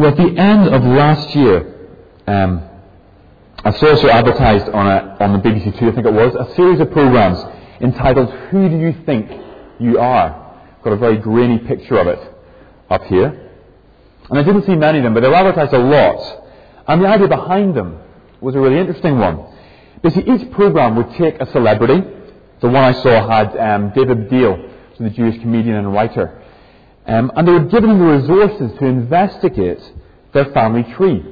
Well, at the end of last year, um, I saw also advertised on, a, on the BBC Two, I think it was, a series of programmes entitled Who Do You Think You Are? Got a very grainy picture of it up here. And I didn't see many of them, but they were advertised a lot. And the idea behind them was a really interesting one. Basically, each programme would take a celebrity. The one I saw had um, David Baddiel, the Jewish comedian and writer. Um, and they were given the resources to investigate their family tree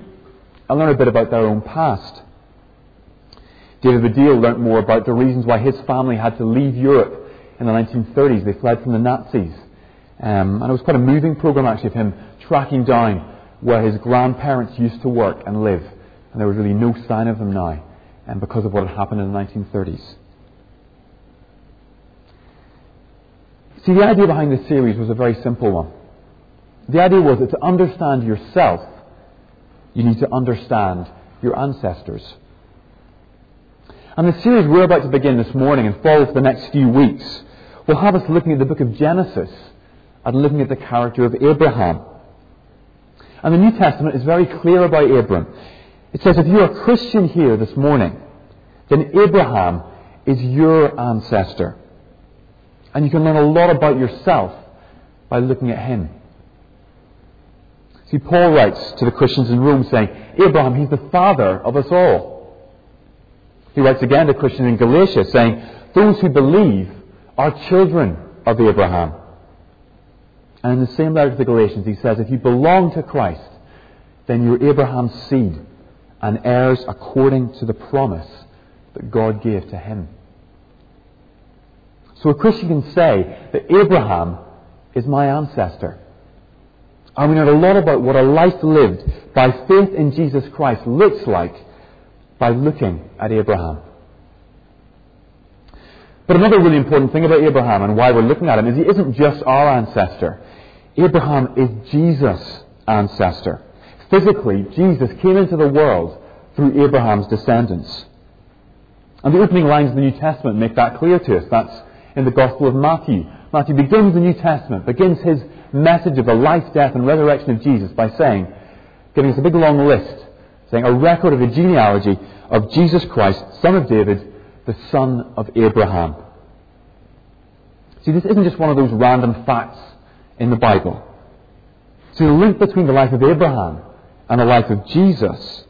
and learn a bit about their own past. David Baddiel learnt more about the reasons why his family had to leave Europe in the 1930s. They fled from the Nazis. Um, and it was quite a moving program actually of him tracking down where his grandparents used to work and live. And there was really no sign of them now and because of what had happened in the 1930s. See, the idea behind this series was a very simple one. The idea was that to understand yourself, you need to understand your ancestors. And the series we're about to begin this morning and follow for the next few weeks will have us looking at the book of Genesis and looking at the character of Abraham. And the New Testament is very clear about Abram. It says if you're a Christian here this morning, then Abraham is your ancestor. And you can learn a lot about yourself by looking at him. See, Paul writes to the Christians in Rome saying, Abraham, he's the father of us all. He writes again to Christians in Galatia saying, those who believe are children of Abraham. And in the same letter to the Galatians, he says, if you belong to Christ, then you're Abraham's seed and heirs according to the promise that God gave to him. So a Christian can say that Abraham is my ancestor. And we know a lot about what a life lived by faith in Jesus Christ looks like by looking at Abraham. But another really important thing about Abraham and why we're looking at him is he isn't just our ancestor. Abraham is Jesus' ancestor. Physically, Jesus came into the world through Abraham's descendants. And the opening lines of the New Testament make that clear to us. That's in the Gospel of Matthew. Matthew begins the New Testament, begins his message of the life, death, and resurrection of Jesus by saying, giving us a big long list, saying a record of the genealogy of Jesus Christ, son of David, the son of Abraham. See, this isn't just one of those random facts in the Bible. See, the link between the life of Abraham and the life of Jesus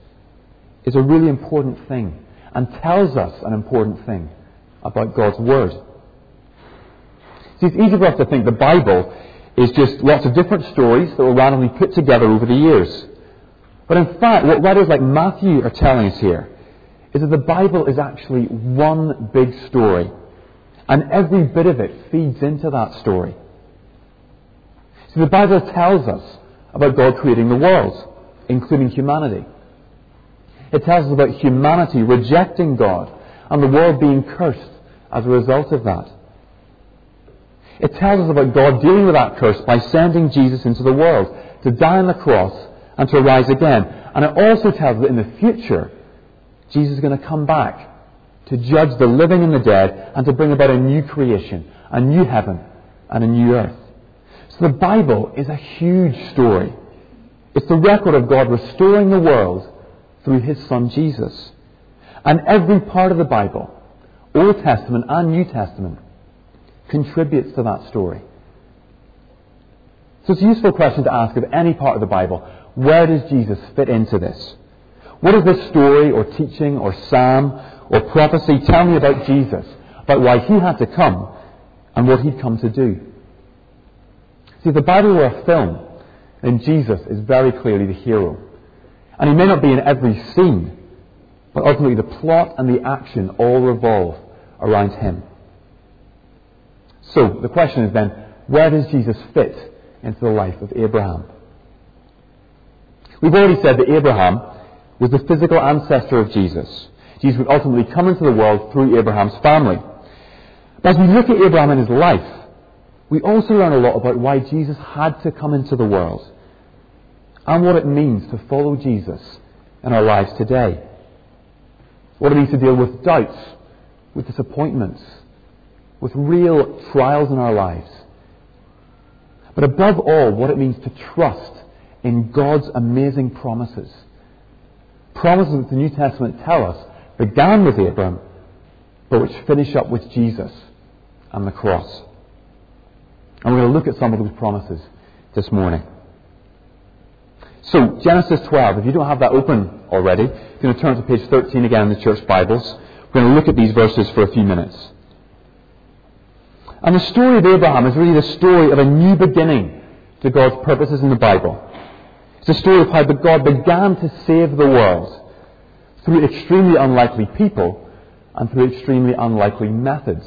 is a really important thing and tells us an important thing about God's Word. See, it's easy for us to think the Bible is just lots of different stories that were randomly put together over the years. But in fact, what writers like Matthew are telling us here is that the Bible is actually one big story. And every bit of it feeds into that story. See, the Bible tells us about God creating the world, including humanity. It tells us about humanity rejecting God and the world being cursed as a result of that. It tells us about God dealing with that curse by sending Jesus into the world to die on the cross and to rise again. And it also tells us that in the future, Jesus is going to come back to judge the living and the dead and to bring about a new creation, a new heaven, and a new earth. So the Bible is a huge story. It's the record of God restoring the world through his son Jesus. And every part of the Bible, Old Testament and New Testament, contributes to that story. So it's a useful question to ask of any part of the Bible. Where does Jesus fit into this? What does this story or teaching or psalm or prophecy tell me about Jesus? About why he had to come and what he'd come to do? See, if the Bible were a film, then Jesus is very clearly the hero. And he may not be in every scene, but ultimately the plot and the action all revolve around him. So the question is then, where does Jesus fit into the life of Abraham? We've already said that Abraham was the physical ancestor of Jesus. Jesus would ultimately come into the world through Abraham's family. But as we look at Abraham and his life, we also learn a lot about why Jesus had to come into the world and what it means to follow Jesus in our lives today. What it means to deal with doubts, with disappointments, with real trials in our lives. But above all, what it means to trust in God's amazing promises. Promises that the New Testament tell us began with Abraham, but which finish up with Jesus and the cross. And we're going to look at some of those promises this morning. So, Genesis 12, if you don't have that open already, you're going to turn to page 13 again in the church Bibles. We're going to look at these verses for a few minutes. And the story of Abraham is really the story of a new beginning to God's purposes in the Bible. It's a story of how God began to save the world through extremely unlikely people and through extremely unlikely methods.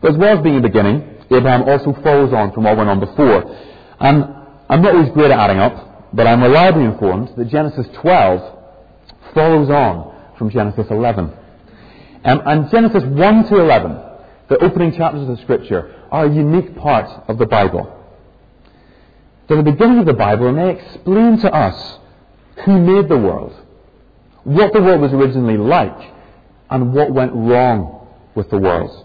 But as well as being a beginning, Abraham also follows on from what went on before. And I'm not always great at adding up, but I'm reliably informed that Genesis 12 follows on from Genesis 11. Um, and Genesis 1 to 11, the opening chapters of the Scripture, are a unique part of the Bible. They're the beginning of the Bible, and they explain to us who made the world, what the world was originally like, and what went wrong with the world.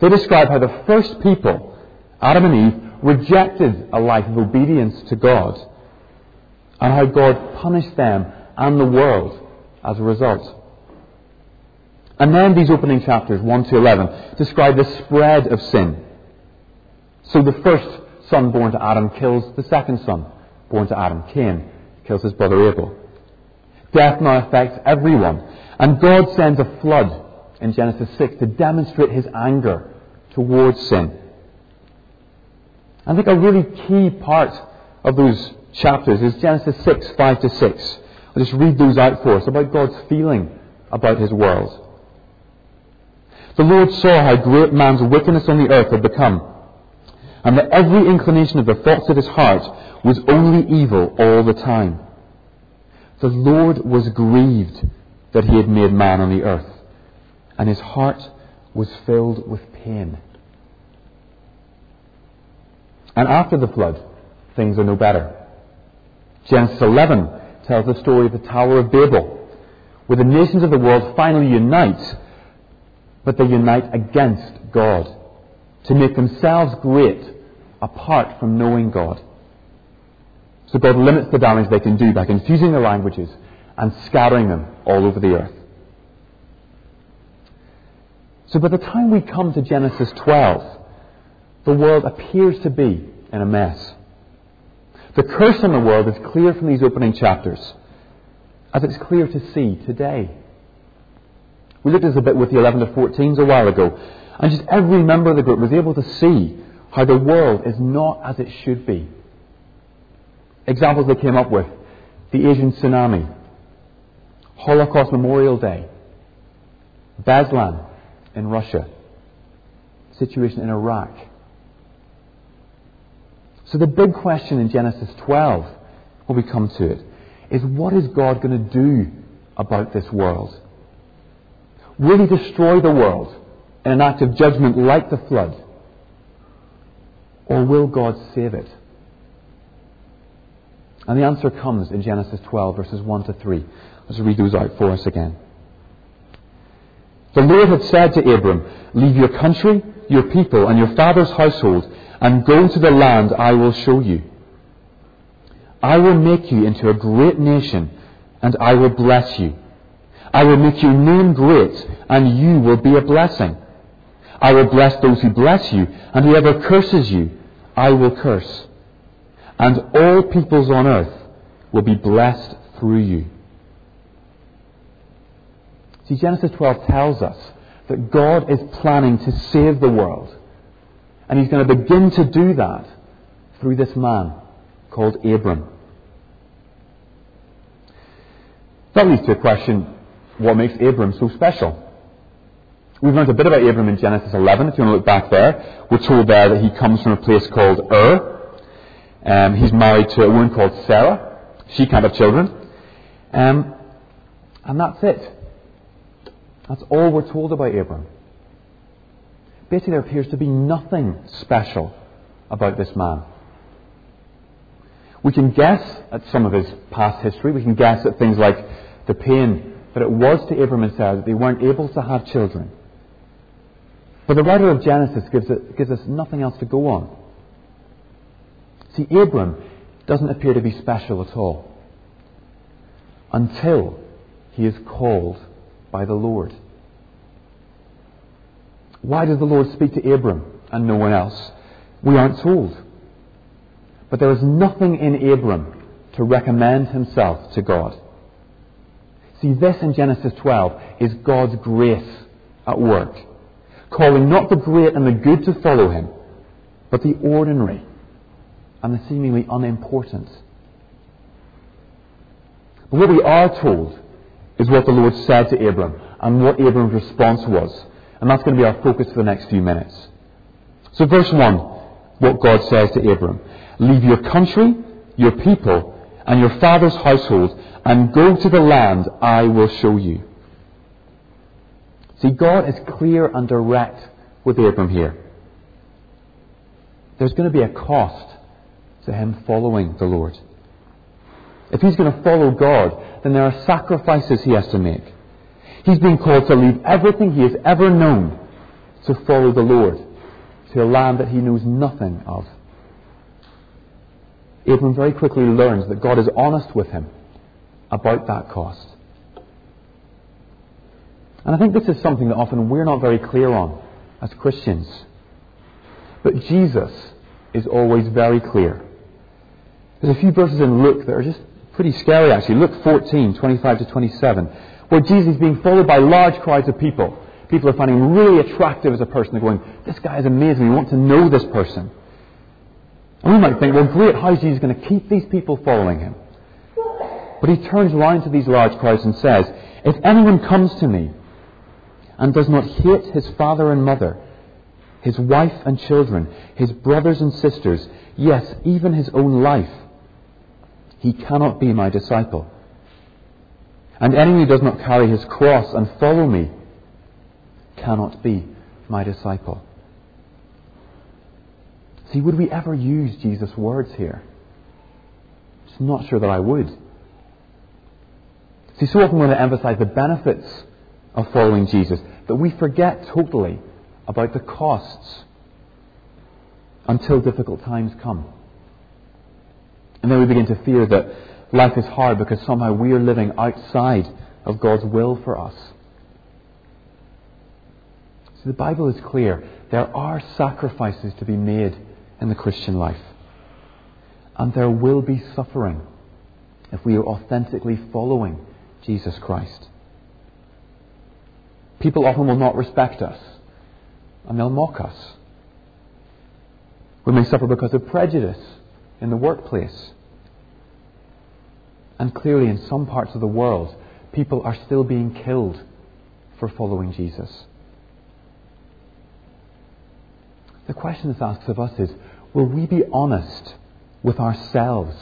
They describe how the first people, Adam and Eve, rejected a life of obedience to God, and how God punished them and the world as a result. And then these opening chapters, 1 to 11, describe the spread of sin. So the first son born to Adam kills the second son born to Adam, Cain, kills his brother Abel. Death now affects everyone. And God sends a flood in Genesis 6 to demonstrate his anger towards sin. I think a really key part of those chapters is Genesis 6, 5 to 6. I'll just read those out for us about God's feeling about his world. The Lord saw how great man's wickedness on the earth had become, and that every inclination of the thoughts of his heart was only evil all the time. The Lord was grieved that he had made man on the earth, and his heart was filled with pain. And after the flood, things are no better. Genesis 11 tells the story of the Tower of Babel, where the nations of the world finally unite, but they unite against God to make themselves great apart from knowing God. So God limits the damage they can do by confusing their languages and scattering them all over the earth. So by the time we come to Genesis 12, the world appears to be in a mess. The curse on the world is clear from these opening chapters, as it's clear to see today. We looked at this a bit with the 11 to 14s a while ago, and just every member of the group was able to see how the world is not as it should be. Examples they came up with the Asian tsunami, Holocaust Memorial Day, Beslan in Russia, situation in Iraq, so the big question in Genesis 12, when we come to it, is what is God going to do about this world? Will he destroy the world in an act of judgment like the flood? Or will God save it? And the answer comes in Genesis 12, verses 1 to 3. Let's read those out for us again. The Lord had said to Abram, Leave your country, your people, and your father's household and go to the land I will show you. I will make you into a great nation, and I will bless you. I will make your name great, and you will be a blessing. I will bless those who bless you, and whoever curses you, I will curse. And all peoples on earth will be blessed through you. See, Genesis 12 tells us that God is planning to save the world. And he's going to begin to do that through this man called Abram. That leads to a question what makes Abram so special? We've learned a bit about Abram in Genesis 11, if you want to look back there. We're told there that he comes from a place called Ur. Um, he's married to a woman called Sarah. She can't have children. Um, and that's it. That's all we're told about Abram. Basically, there appears to be nothing special about this man. We can guess at some of his past history. We can guess at things like the pain that it was to Abram and Sarah that they weren't able to have children. But the writer of Genesis gives, it, gives us nothing else to go on. See, Abram doesn't appear to be special at all until he is called by the Lord. Why does the Lord speak to Abram and no one else? We aren't told. But there is nothing in Abram to recommend himself to God. See, this in Genesis 12 is God's grace at work, calling not the great and the good to follow him, but the ordinary and the seemingly unimportant. But what we are told is what the Lord said to Abram and what Abram's response was. And that's going to be our focus for the next few minutes. So, verse 1, what God says to Abram Leave your country, your people, and your father's household, and go to the land I will show you. See, God is clear and direct with Abram here. There's going to be a cost to him following the Lord. If he's going to follow God, then there are sacrifices he has to make. He's being called to leave everything he has ever known to follow the Lord to a land that he knows nothing of. Abram very quickly learns that God is honest with him about that cost. And I think this is something that often we're not very clear on as Christians. But Jesus is always very clear. There's a few verses in Luke that are just pretty scary, actually. Luke 14, 25 to 27, where Jesus is being followed by large crowds of people. People are finding him really attractive as a person. They're going, This guy is amazing. We want to know this person. And we might think, well, great, how is Jesus going to keep these people following him? But he turns around to these large crowds and says, If anyone comes to me and does not hate his father and mother, his wife and children, his brothers and sisters, yes, even his own life, he cannot be my disciple. And anyone who does not carry his cross and follow me cannot be my disciple. See, would we ever use Jesus' words here? Just not sure that I would. See, so often we want to emphasize the benefits of following Jesus that we forget totally about the costs until difficult times come. And then we begin to fear that life is hard because somehow we are living outside of God's will for us. So the Bible is clear. There are sacrifices to be made in the Christian life. And there will be suffering if we are authentically following Jesus Christ. People often will not respect us, and they'll mock us. We may suffer because of prejudice in the workplace. And clearly, in some parts of the world, people are still being killed for following Jesus. The question this asks of us is will we be honest with ourselves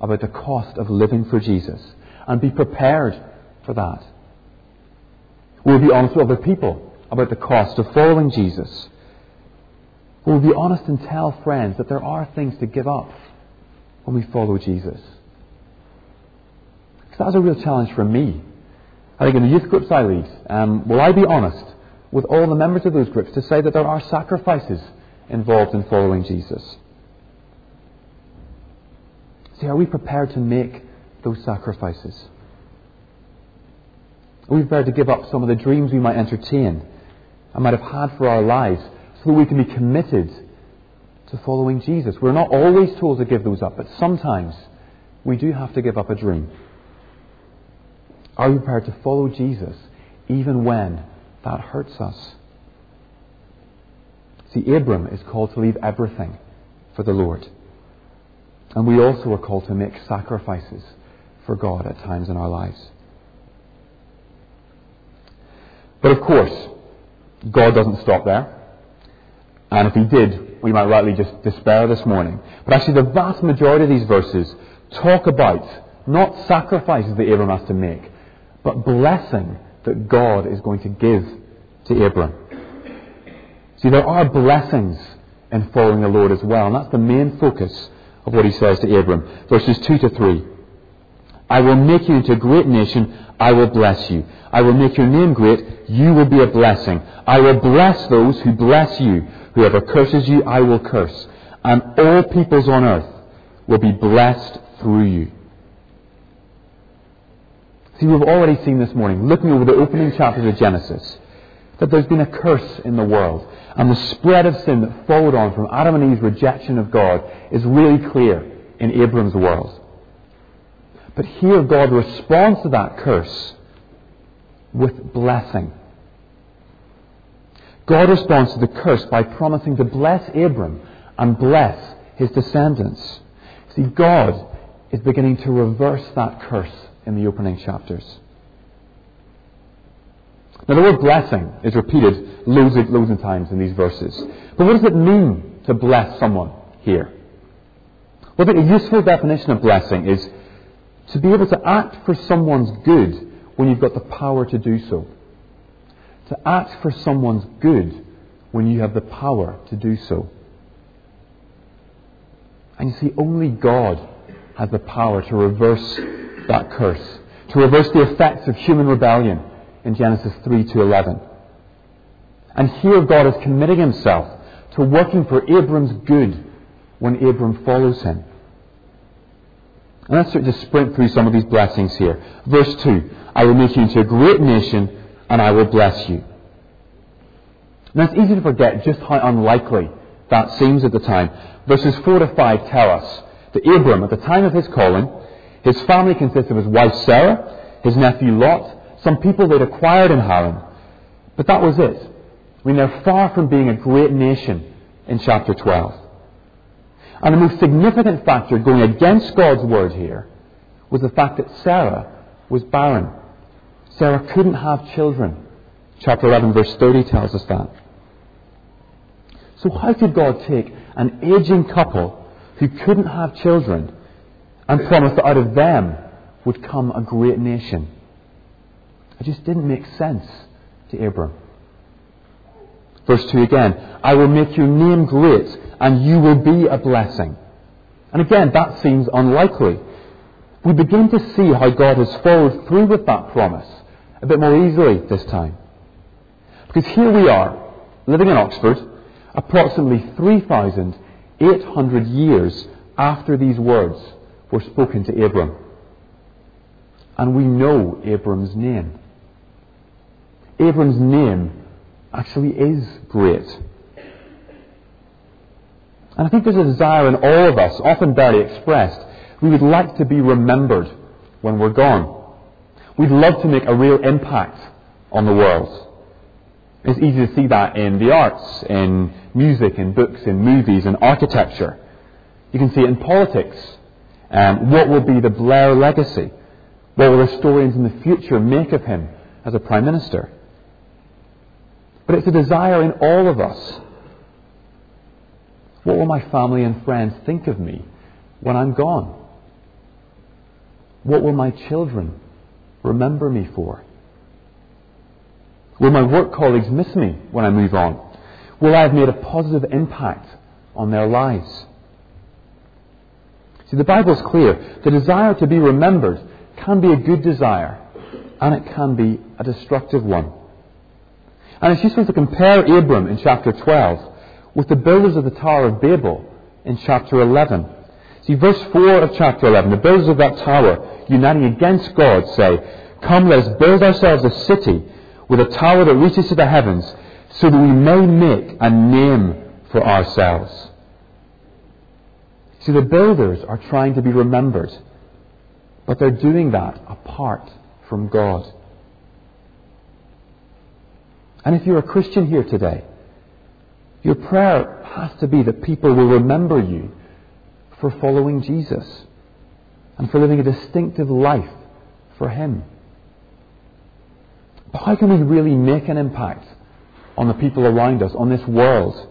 about the cost of living for Jesus and be prepared for that? Will we be honest with other people about the cost of following Jesus? Will we be honest and tell friends that there are things to give up when we follow Jesus? Because that was a real challenge for me. I think in the youth groups I lead, um, will I be honest with all the members of those groups to say that there are sacrifices involved in following Jesus. See, are we prepared to make those sacrifices? Are we prepared to give up some of the dreams we might entertain and might have had for our lives so that we can be committed to following Jesus? We're not always told to give those up, but sometimes we do have to give up a dream. Are we prepared to follow Jesus even when that hurts us. See, Abram is called to leave everything for the Lord. And we also are called to make sacrifices for God at times in our lives. But of course, God doesn't stop there. And if He did, we might rightly just despair this morning. But actually, the vast majority of these verses talk about not sacrifices that Abram has to make, but blessing that God is going to give to Abram. See, there are blessings in following the Lord as well, and that's the main focus of what he says to Abram. Verses 2 to 3. I will make you into a great nation. I will bless you. I will make your name great. You will be a blessing. I will bless those who bless you. Whoever curses you, I will curse. And all peoples on earth will be blessed through you. See, we've already seen this morning, looking over the opening chapters of Genesis, that there's been a curse in the world. And the spread of sin that followed on from Adam and Eve's rejection of God is really clear in Abram's world. But here God responds to that curse with blessing. God responds to the curse by promising to bless Abram and bless his descendants. See, God is beginning to reverse that curse in the opening chapters. Now, the word blessing is repeated loads of, loads of times in these verses. But what does it mean to bless someone here? Well, the useful definition of blessing is to be able to act for someone's good when you've got the power to do so. To act for someone's good when you have the power to do so. And you see, only God has the power to reverse that curse, to reverse the effects of human rebellion in Genesis 3 to 11. And here God is committing himself to working for Abram's good when Abram follows him. And let's just sprint through some of these blessings here. Verse 2 I will make you into a great nation, and I will bless you. Now it's easy to forget just how unlikely that seems at the time. Verses 4 to 5 tell us that Abram, at the time of his calling, his family consisted of his wife Sarah, his nephew Lot, some people they'd acquired in Haran. But that was it. I mean, they're far from being a great nation in chapter 12. And the most significant factor going against God's word here was the fact that Sarah was barren. Sarah couldn't have children. Chapter 11, verse 30 tells us that. So, how could God take an aging couple who couldn't have children and promise that out of them would come a great nation? It just didn't make sense to Abram. Verse 2 again I will make your name great, and you will be a blessing. And again, that seems unlikely. We begin to see how God has followed through with that promise a bit more easily this time. Because here we are, living in Oxford, approximately 3,800 years after these words were spoken to Abram. And we know Abram's name. Abram's name actually is great. And I think there's a desire in all of us, often barely expressed, we would like to be remembered when we're gone. We'd love to make a real impact on the world. It's easy to see that in the arts, in music, in books, in movies, in architecture. You can see it in politics. Um, what will be the Blair legacy? What will historians in the future make of him as a Prime Minister? But it's a desire in all of us. What will my family and friends think of me when I'm gone? What will my children remember me for? Will my work colleagues miss me when I move on? Will I have made a positive impact on their lives? See, the Bible is clear. The desire to be remembered can be a good desire, and it can be a destructive one. And it's useful to compare Abram in chapter 12 with the builders of the Tower of Babel in chapter 11. See, verse 4 of chapter 11, the builders of that tower, uniting against God, say, Come, let us build ourselves a city with a tower that reaches to the heavens, so that we may make a name for ourselves. See, the builders are trying to be remembered, but they're doing that apart from God. And if you're a Christian here today, your prayer has to be that people will remember you for following Jesus and for living a distinctive life for Him. But how can we really make an impact on the people around us, on this world?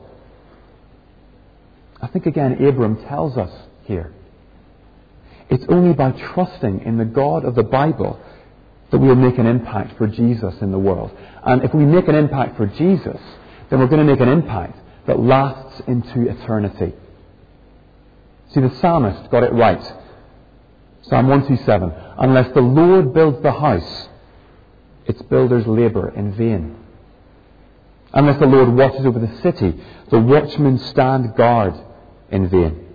I think again, Abram tells us here. It's only by trusting in the God of the Bible that we will make an impact for Jesus in the world. And if we make an impact for Jesus, then we're going to make an impact that lasts into eternity. See, the psalmist got it right. Psalm 127 Unless the Lord builds the house, its builders labour in vain. Unless the Lord watches over the city, the watchmen stand guard in vain.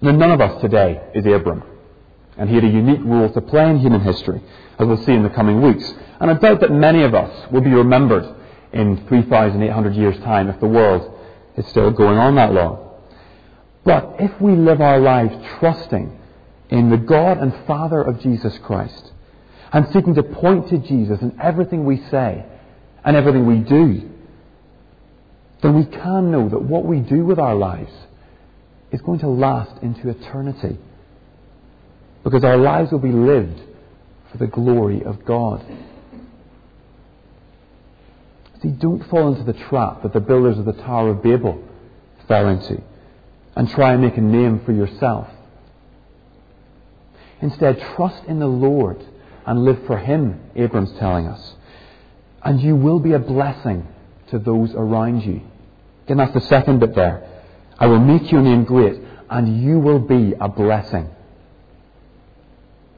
Now, none of us today is Abram, and he had a unique role to play in human history, as we'll see in the coming weeks. And I doubt that many of us will be remembered in 3,800 years' time if the world is still going on that long. But if we live our lives trusting in the God and Father of Jesus Christ and seeking to point to Jesus in everything we say and everything we do, then we can know that what we do with our lives is going to last into eternity. Because our lives will be lived for the glory of God. See, don't fall into the trap that the builders of the Tower of Babel fell into and try and make a name for yourself. Instead, trust in the Lord and live for Him, Abram's telling us. And you will be a blessing to those around you. Again, that's the second bit there. I will make your name great, and you will be a blessing.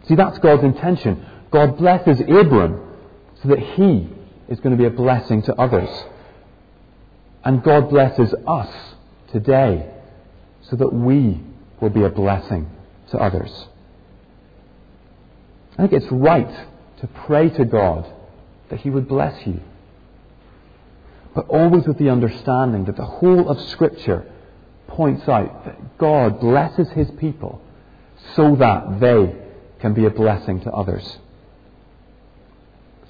See, that's God's intention. God blesses Abram so that he is going to be a blessing to others. And God blesses us today so that we will be a blessing to others. I think it's right to pray to God that He would bless you. But always with the understanding that the whole of Scripture points out that God blesses His people so that they can be a blessing to others.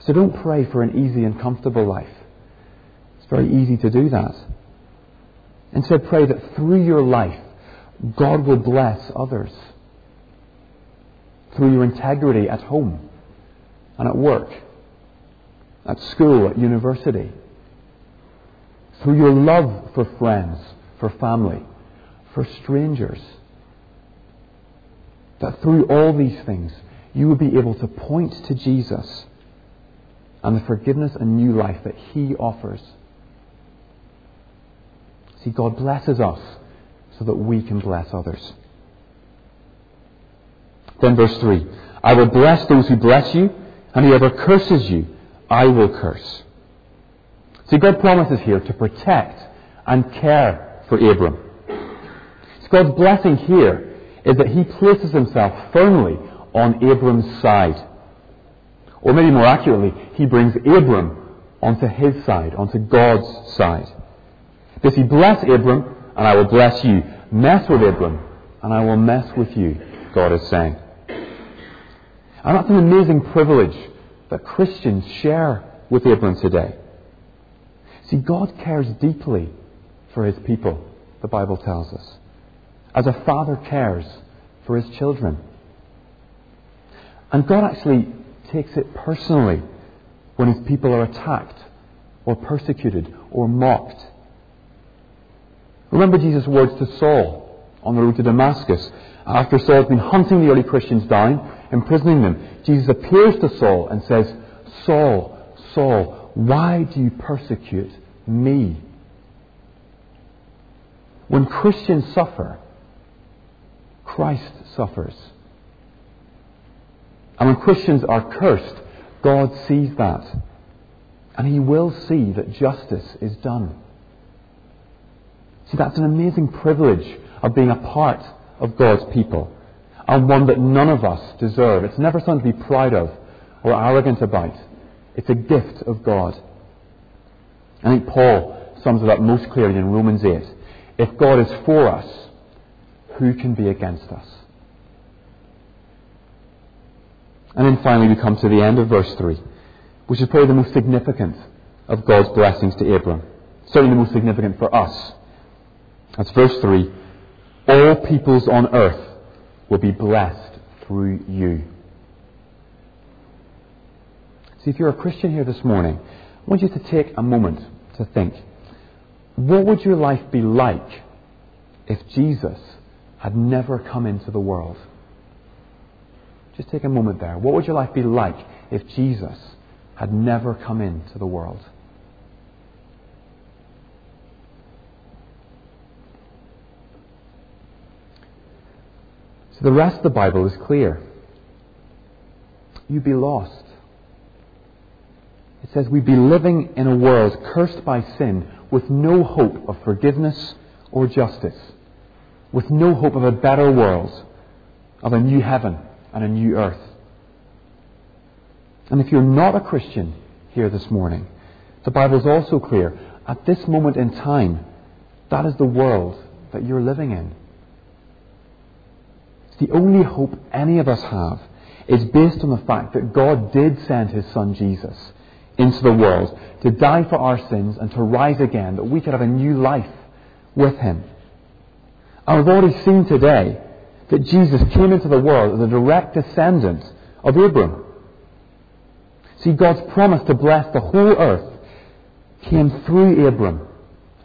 So don't pray for an easy and comfortable life. It's very easy to do that. Instead, pray that through your life, God will bless others. Through your integrity at home and at work, at school, at university. Through your love for friends, for family, for strangers. That through all these things, you will be able to point to Jesus and the forgiveness and new life that He offers. See, God blesses us so that we can bless others. Then verse 3 I will bless those who bless you, and whoever curses you, I will curse. See, God promises here to protect and care for Abram. It's God's blessing here is that he places himself firmly on Abram's side. Or maybe more accurately, he brings Abram onto his side, onto God's side. Does he bless Abram and I will bless you. Mess with Abram, and I will mess with you, God is saying. And that's an amazing privilege that Christians share with Abram today. See, God cares deeply for his people, the Bible tells us, as a father cares for his children. And God actually takes it personally when his people are attacked or persecuted or mocked Remember Jesus' words to Saul on the road to Damascus. After Saul has been hunting the early Christians down, imprisoning them, Jesus appears to Saul and says, Saul, Saul, why do you persecute me? When Christians suffer, Christ suffers. And when Christians are cursed, God sees that. And He will see that justice is done. See, that's an amazing privilege of being a part of God's people, and one that none of us deserve. It's never something to be proud of or arrogant about. It's a gift of God. I think Paul sums it up most clearly in Romans 8. If God is for us, who can be against us? And then finally we come to the end of verse 3, which is probably the most significant of God's blessings to Abram. Certainly the most significant for us that's verse 3. All peoples on earth will be blessed through you. See, if you're a Christian here this morning, I want you to take a moment to think what would your life be like if Jesus had never come into the world? Just take a moment there. What would your life be like if Jesus had never come into the world? So the rest of the Bible is clear. You'd be lost. It says we'd be living in a world cursed by sin with no hope of forgiveness or justice. With no hope of a better world, of a new heaven and a new earth. And if you're not a Christian here this morning, the Bible is also clear. At this moment in time, that is the world that you're living in. The only hope any of us have is based on the fact that God did send His Son Jesus into the world to die for our sins and to rise again, that we could have a new life with Him. We've already seen today that Jesus came into the world as a direct descendant of Abram. See, God's promise to bless the whole earth came through Abram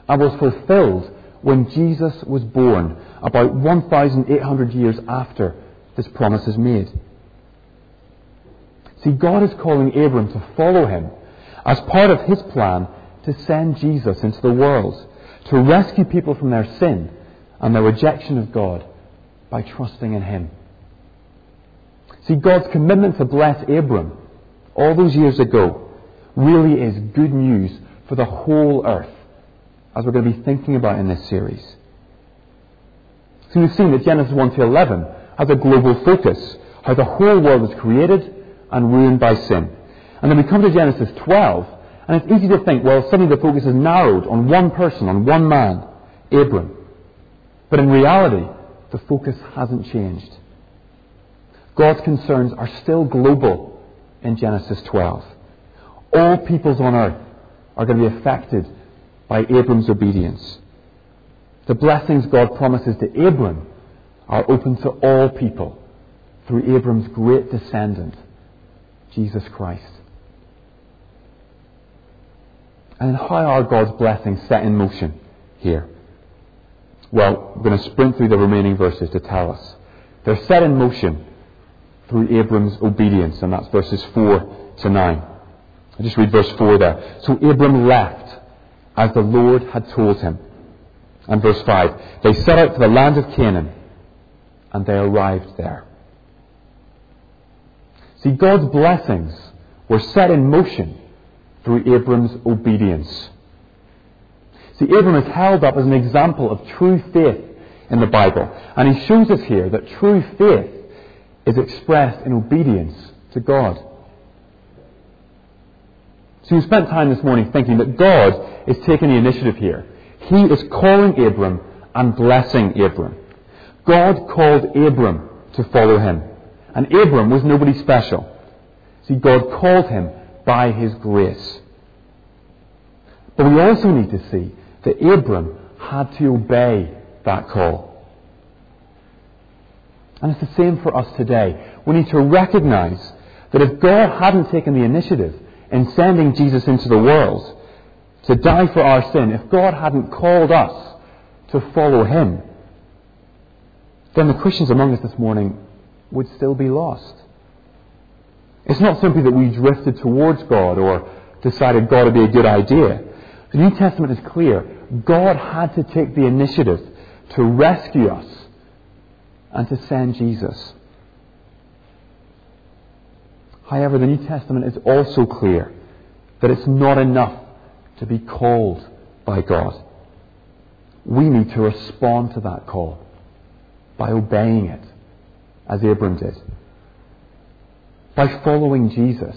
and was fulfilled when Jesus was born, about 1,800 years after this promise is made. See, God is calling Abram to follow him as part of his plan to send Jesus into the world, to rescue people from their sin and their rejection of God by trusting in him. See, God's commitment to bless Abram all those years ago really is good news for the whole earth, as we're going to be thinking about in this series. So we've seen that Genesis 1 to 11 has a global focus, how the whole world was created and ruined by sin. And then we come to Genesis 12, and it's easy to think, well, suddenly the focus is narrowed on one person, on one man, Abram. But in reality, the focus hasn't changed. God's concerns are still global in Genesis 12. All peoples on earth are going to be affected by Abram's obedience. The blessings God promises to Abram are open to all people through Abram's great descendant, Jesus Christ. And how are God's blessings set in motion here? Well, we're going to sprint through the remaining verses to tell us. They're set in motion through Abram's obedience, and that's verses 4 to 9. I'll just read verse 4 there. So Abram left as the Lord had told him. And verse 5 They set out for the land of Canaan, and they arrived there. See, God's blessings were set in motion through Abram's obedience. See, Abram is held up as an example of true faith in the Bible. And he shows us here that true faith is expressed in obedience to God. So we spent time this morning thinking that God is taking the initiative here. He is calling Abram and blessing Abram. God called Abram to follow him. And Abram was nobody special. See, God called him by his grace. But we also need to see that Abram had to obey that call. And it's the same for us today. We need to recognize that if God hadn't taken the initiative in sending Jesus into the world to die for our sin, if God hadn't called us to follow Him, then the Christians among us this morning would still be lost. It's not simply that we drifted towards God or decided God would be a good idea. The New Testament is clear. God had to take the initiative to rescue us and to send Jesus. However, the New Testament is also clear that it's not enough to be called by God. We need to respond to that call by obeying it, as Abram did, by following Jesus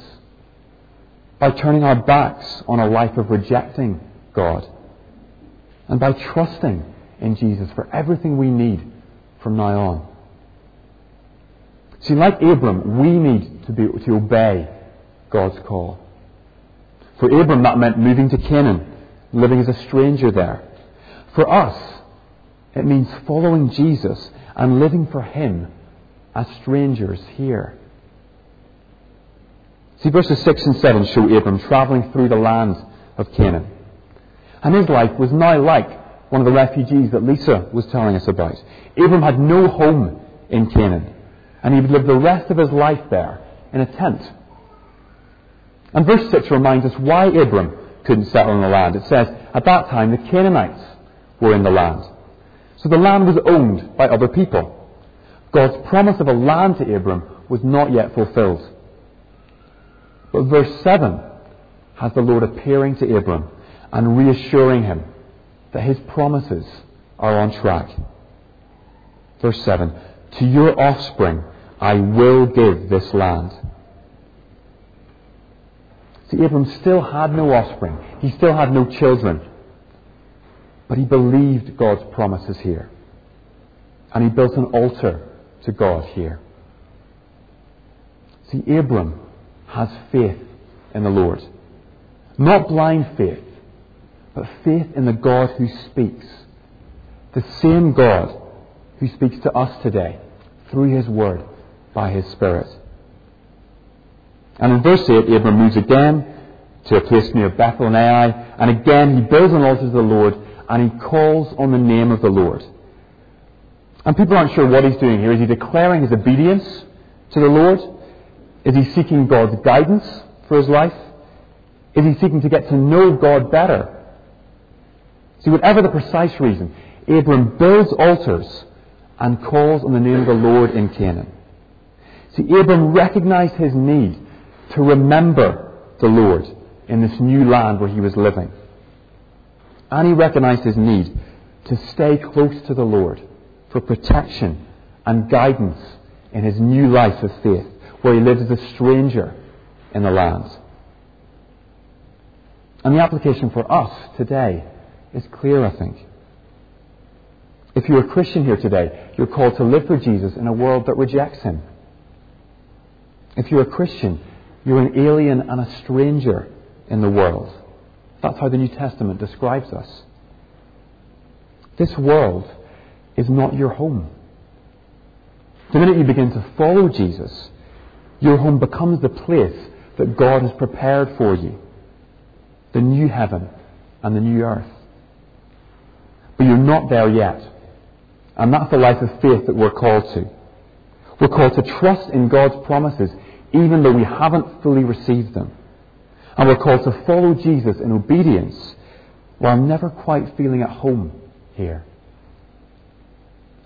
by turning our backs on a life of rejecting God, and by trusting in Jesus for everything we need from now on. See, like Abram, we need to, be, to obey God's call. For Abram, that meant moving to Canaan, living as a stranger there. For us, it means following Jesus and living for Him as strangers here. See, verses 6 and 7 show Abram travelling through the land of Canaan. And his life was now like one of the refugees that Lisa was telling us about. Abram had no home in Canaan, and he would live the rest of his life there in a tent. And verse 6 reminds us why Abram couldn't settle in the land. It says, at that time the Canaanites were in the land. So the land was owned by other people. God's promise of a land to Abram was not yet fulfilled. But verse 7 has the Lord appearing to Abram and reassuring him that his promises are on track. Verse 7 To your offspring I will give this land. See, Abram still had no offspring. He still had no children. But he believed God's promises here. And he built an altar to God here. See, Abram has faith in the Lord. Not blind faith, but faith in the God who speaks. The same God who speaks to us today through his word by his Spirit. And in verse 8, Abram moves again to a place near Bethel and Ai, and again he builds an altar to the Lord and he calls on the name of the Lord. And people aren't sure what he's doing here. Is he declaring his obedience to the Lord? Is he seeking God's guidance for his life? Is he seeking to get to know God better? See, whatever the precise reason, Abram builds altars and calls on the name of the Lord in Canaan. See, Abram recognized his need to remember the Lord in this new land where he was living. And he recognized his need to stay close to the Lord for protection and guidance in his new life of faith, where he lives as a stranger in the land. And the application for us today is clear, I think. If you're a Christian here today, you're called to live for Jesus in a world that rejects him. If you're a Christian, you're an alien and a stranger in the world. That's how the New Testament describes us. This world is not your home. The minute you begin to follow Jesus, your home becomes the place that God has prepared for you the new heaven and the new earth. But you're not there yet. And that's the life of faith that we're called to. We're called to trust in God's promises even though we haven't fully received them. And we're called to follow Jesus in obedience while never quite feeling at home here.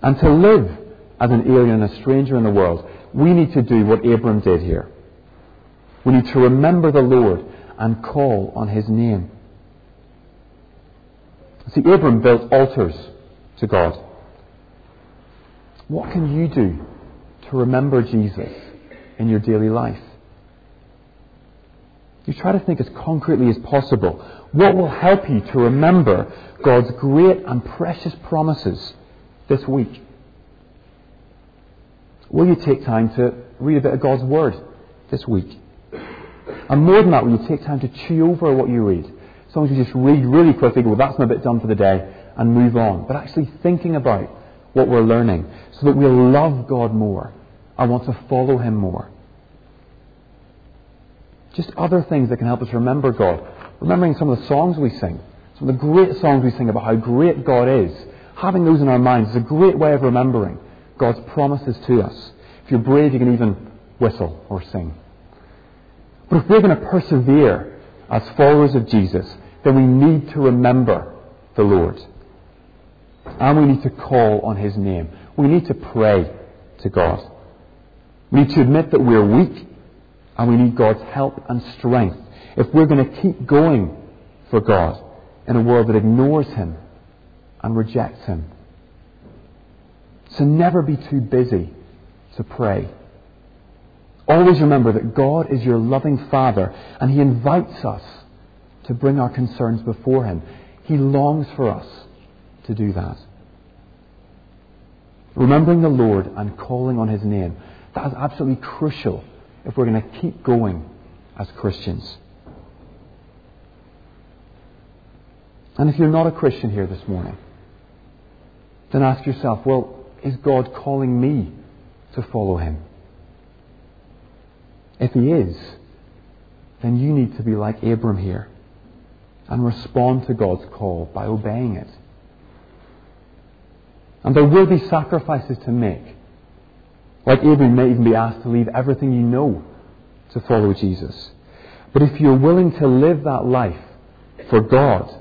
And to live as an alien and a stranger in the world, we need to do what Abram did here. We need to remember the Lord and call on his name. See, Abram built altars to God. What can you do to remember Jesus in your daily life? You try to think as concretely as possible. What will help you to remember God's great and precious promises this week? Will you take time to read a bit of God's Word this week? And more than that, will you take time to chew over what you read? Sometimes you just read really quickly, well, that's my bit done for the day, and move on. But actually thinking about what we're learning so that we'll love God more and want to follow Him more. Just other things that can help us remember God. Remembering some of the songs we sing, some of the great songs we sing about how great God is. Having those in our minds is a great way of remembering God's promises to us. If you're brave, you can even whistle or sing. But if we're going to persevere as followers of Jesus, then we need to remember the Lord. And we need to call on His name. We need to pray to God. We need to admit that we're weak and we need God's help and strength if we're going to keep going for God in a world that ignores Him and rejects Him. So never be too busy to pray. Always remember that God is your loving Father and He invites us to bring our concerns before Him. He longs for us to do that. Remembering the Lord and calling on His name, that is absolutely crucial if we're going to keep going as Christians. And if you're not a Christian here this morning, then ask yourself, well, is God calling me to follow Him? If he is, then you need to be like Abram here and respond to God's call by obeying it. And there will be sacrifices to make. Like Abram may even be asked to leave everything you know to follow Jesus. But if you're willing to live that life for God,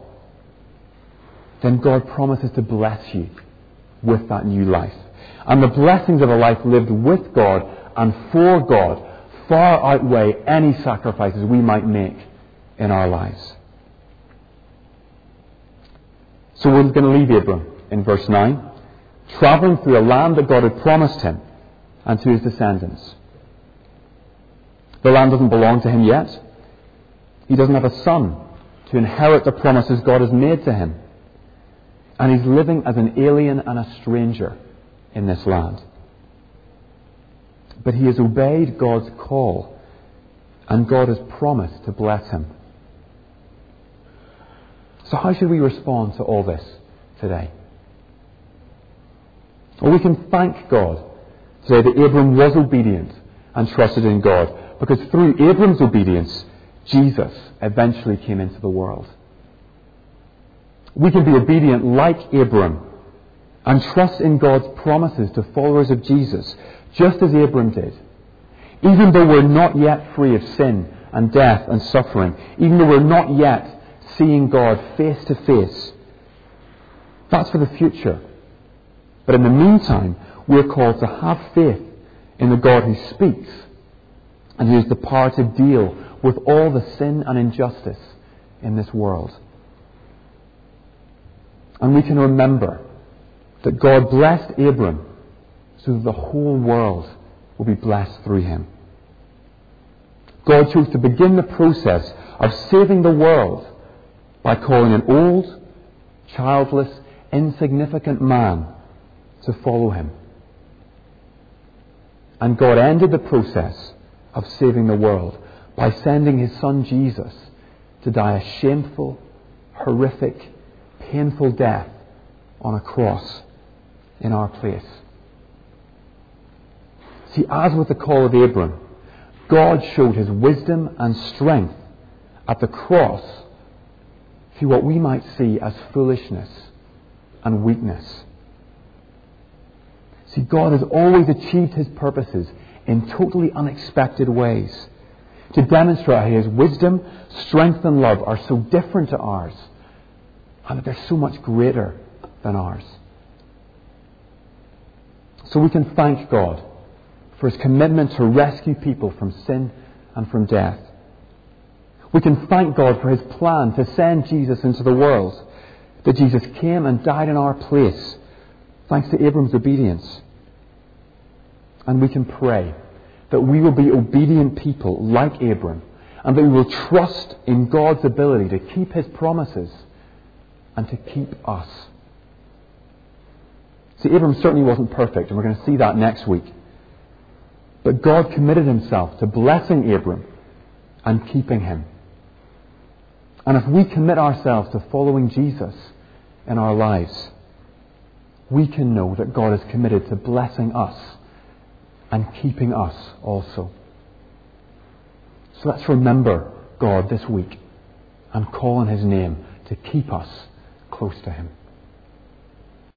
then God promises to bless you with that new life. And the blessings of a life lived with God and for God far outweigh any sacrifices we might make in our lives. So we're going to leave Abram in verse 9. traveling through a land that God had promised him and to his descendants. The land doesn't belong to him yet. He doesn't have a son to inherit the promises God has made to him. And he's living as an alien and a stranger in this land. But he has obeyed God's call, and God has promised to bless him. So, how should we respond to all this today? Well, we can thank God today that Abram was obedient and trusted in God, because through Abram's obedience, Jesus eventually came into the world. We can be obedient like Abram and trust in God's promises to followers of Jesus, just as Abram did. Even though we're not yet free of sin and death and suffering, even though we're not yet seeing God face to face, that's for the future. But in the meantime, we're called to have faith in the God who speaks and who has the power to deal with all the sin and injustice in this world. And we can remember that God blessed Abram so that the whole world will be blessed through him. God chose to begin the process of saving the world by calling an old, childless, insignificant man to follow him. And God ended the process of saving the world by sending his son Jesus to die a shameful, horrific, painful death on a cross in our place. See, as with the call of Abram, God showed his wisdom and strength at the cross through what we might see as foolishness and weakness. See, God has always achieved his purposes in totally unexpected ways to demonstrate how his wisdom, strength, and love are so different to ours and that they're so much greater than ours. So we can thank God for his commitment to rescue people from sin and from death. We can thank God for his plan to send Jesus into the world, that Jesus came and died in our place, thanks to Abram's obedience. And we can pray that we will be obedient people like Abram, and that we will trust in God's ability to keep his promises and to keep us. See, Abram certainly wasn't perfect, and we're going to see that next week. But God committed himself to blessing Abram and keeping him. And if we commit ourselves to following Jesus in our lives, we can know that God is committed to blessing us and keeping us also. So let's remember God this week and call on His name to keep us close to Him.